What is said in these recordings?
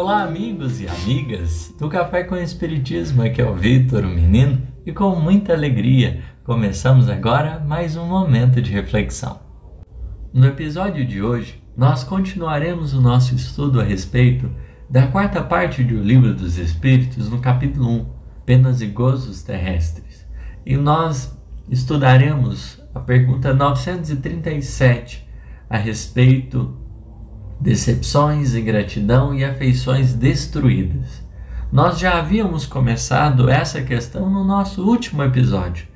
Olá, amigos e amigas do Café com Espiritismo. Aqui é o Vitor, o menino, e com muita alegria começamos agora mais um momento de reflexão. No episódio de hoje, nós continuaremos o nosso estudo a respeito da quarta parte do Livro dos Espíritos, no capítulo 1, Penas e Gozos Terrestres. E nós estudaremos a pergunta 937 a respeito decepções, ingratidão e afeições destruídas. Nós já havíamos começado essa questão no nosso último episódio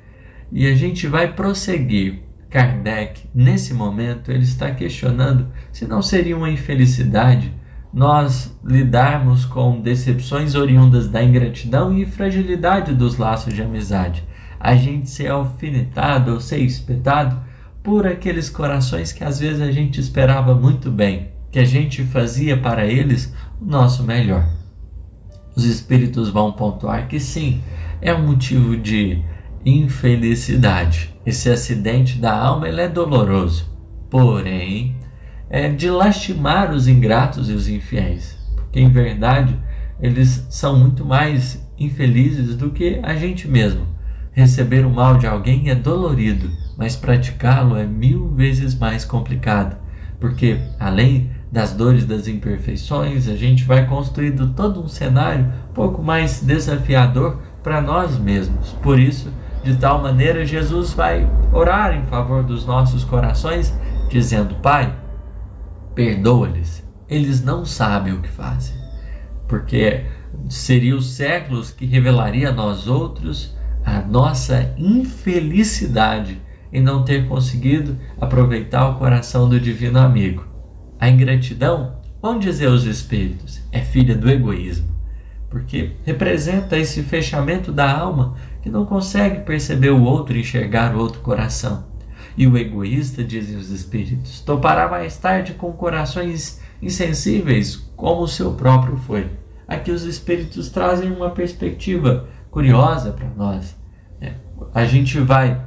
e a gente vai prosseguir. Kardec, nesse momento, ele está questionando se não seria uma infelicidade nós lidarmos com decepções oriundas da ingratidão e fragilidade dos laços de amizade. A gente ser alfinetado ou ser espetado por aqueles corações que às vezes a gente esperava muito bem, que a gente fazia para eles o nosso melhor. Os espíritos vão pontuar que sim, é um motivo de infelicidade. Esse acidente da alma ele é doloroso, porém é de lastimar os ingratos e os infiéis, porque em verdade eles são muito mais infelizes do que a gente mesmo. Receber o mal de alguém é dolorido, mas praticá-lo é mil vezes mais complicado, porque além das dores das imperfeições, a gente vai construindo todo um cenário um pouco mais desafiador para nós mesmos. Por isso, de tal maneira, Jesus vai orar em favor dos nossos corações, dizendo: Pai, perdoa-lhes, eles não sabem o que fazem. Porque seria os séculos que revelaria a nós outros a nossa infelicidade em não ter conseguido aproveitar o coração do divino amigo. A ingratidão, vão dizer os espíritos, é filha do egoísmo, porque representa esse fechamento da alma que não consegue perceber o outro e enxergar o outro coração. E o egoísta, dizem os espíritos, topará mais tarde com corações insensíveis, como o seu próprio foi. Aqui os espíritos trazem uma perspectiva curiosa para nós. É, a gente vai,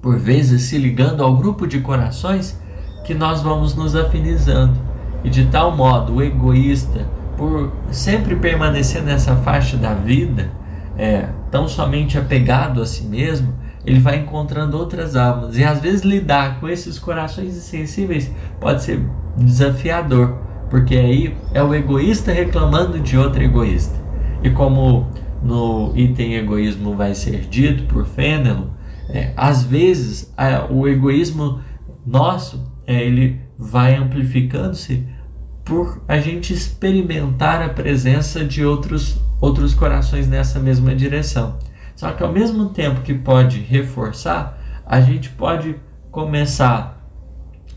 por vezes, se ligando ao grupo de corações que nós vamos nos afinizando. E de tal modo, o egoísta, por sempre permanecer nessa faixa da vida, é, tão somente apegado a si mesmo, ele vai encontrando outras almas. E às vezes lidar com esses corações insensíveis pode ser desafiador, porque aí é o egoísta reclamando de outro egoísta. E como no item egoísmo vai ser dito por Fênelon, é, às vezes é, o egoísmo nosso é, ele vai amplificando-se por a gente experimentar a presença de outros, outros corações nessa mesma direção. Só que ao mesmo tempo que pode reforçar, a gente pode começar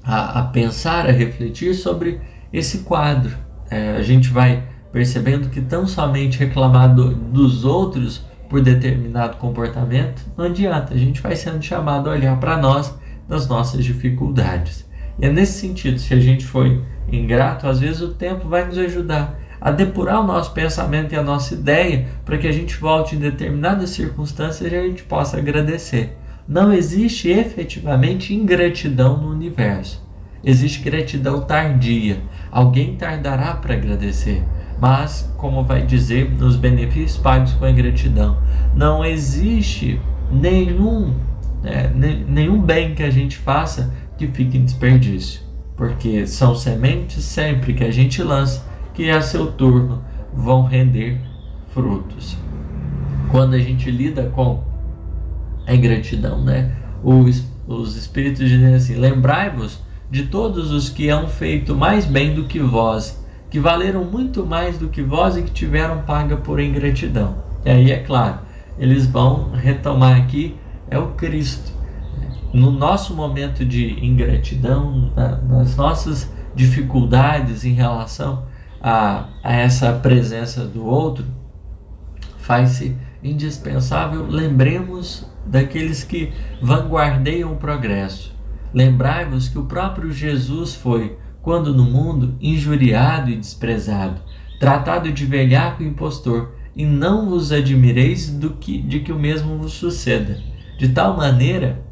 a, a pensar, a refletir sobre esse quadro. É, a gente vai percebendo que tão somente reclamar do, dos outros por determinado comportamento não adianta. A gente vai sendo chamado a olhar para nós nas nossas dificuldades. E é nesse sentido, se a gente foi ingrato, às vezes o tempo vai nos ajudar a depurar o nosso pensamento e a nossa ideia para que a gente volte em determinadas circunstâncias e a gente possa agradecer. Não existe efetivamente ingratidão no universo. Existe gratidão tardia. Alguém tardará para agradecer. Mas, como vai dizer nos benefícios pagos com a ingratidão, não existe nenhum, né, nenhum bem que a gente faça que fique em desperdício, porque são sementes sempre que a gente lança que a seu turno vão render frutos. Quando a gente lida com a ingratidão, né? Os, os espíritos dizem assim: lembrai-vos de todos os que hão feito mais bem do que vós, que valeram muito mais do que vós e que tiveram paga por ingratidão. E aí, é claro, eles vão retomar aqui é o Cristo no nosso momento de ingratidão, na, nas nossas dificuldades em relação a, a essa presença do outro, faz-se indispensável lembremos daqueles que vanguardeiam o progresso. Lembrai-vos que o próprio Jesus foi, quando no mundo, injuriado e desprezado, tratado de velhaco e impostor, e não vos admireis do que, de que o mesmo vos suceda. De tal maneira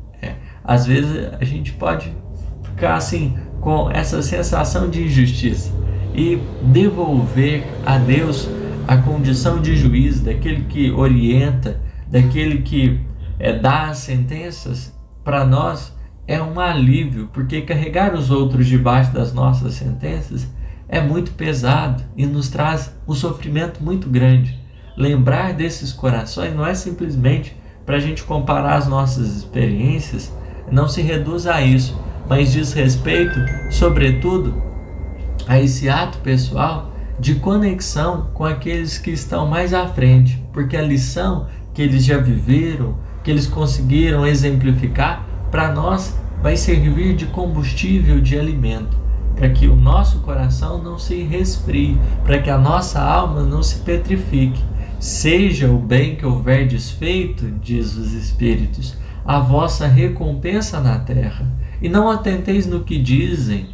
às vezes a gente pode ficar assim com essa sensação de injustiça. e devolver a Deus a condição de juiz, daquele que orienta, daquele que é, dá as sentenças, para nós é um alívio, porque carregar os outros debaixo das nossas sentenças é muito pesado e nos traz um sofrimento muito grande. Lembrar desses corações não é simplesmente para a gente comparar as nossas experiências, não se reduz a isso, mas diz respeito, sobretudo, a esse ato pessoal de conexão com aqueles que estão mais à frente, porque a lição que eles já viveram, que eles conseguiram exemplificar, para nós vai servir de combustível de alimento, para que o nosso coração não se resfrie, para que a nossa alma não se petrifique. Seja o bem que houver desfeito, diz os Espíritos, a vossa recompensa na terra. E não atenteis no que dizem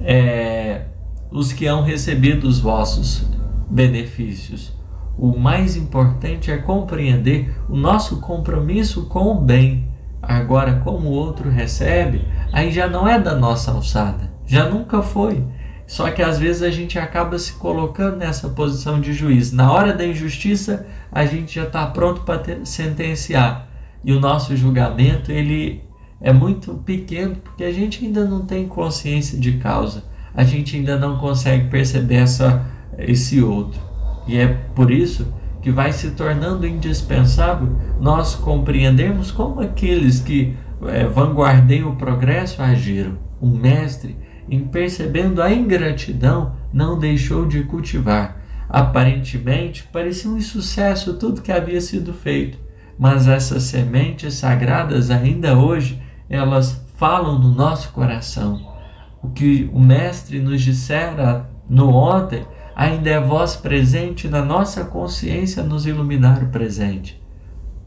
é, os que hão recebido os vossos benefícios. O mais importante é compreender o nosso compromisso com o bem. Agora, como o outro recebe, aí já não é da nossa alçada, já nunca foi. Só que às vezes a gente acaba se colocando nessa posição de juiz. Na hora da injustiça, a gente já está pronto para sentenciar. E o nosso julgamento ele é muito pequeno porque a gente ainda não tem consciência de causa. A gente ainda não consegue perceber essa, esse outro. E é por isso que vai se tornando indispensável nós compreendermos como aqueles que é, vanguardeiam o progresso agiram. Um mestre, em percebendo a ingratidão, não deixou de cultivar. Aparentemente, parecia um insucesso tudo que havia sido feito, mas essas sementes sagradas ainda hoje elas falam no nosso coração. O que o Mestre nos dissera no ontem ainda é voz presente na nossa consciência nos iluminar o presente.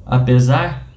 Apesar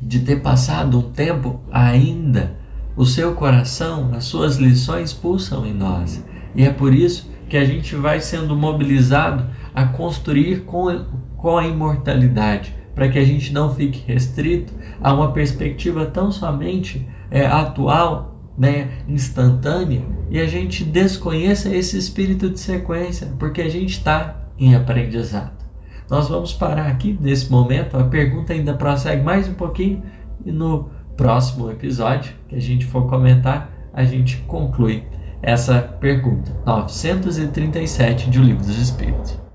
de ter passado um tempo, ainda o seu coração, as suas lições pulsam em nós. E é por isso que a gente vai sendo mobilizado a construir com, com a imortalidade, para que a gente não fique restrito a uma perspectiva tão somente é, atual, né, instantânea, e a gente desconheça esse espírito de sequência, porque a gente está em aprendizado. Nós vamos parar aqui nesse momento, a pergunta ainda prossegue mais um pouquinho, e no próximo episódio que a gente for comentar, a gente conclui essa pergunta. 937 de O Livro dos Espíritos.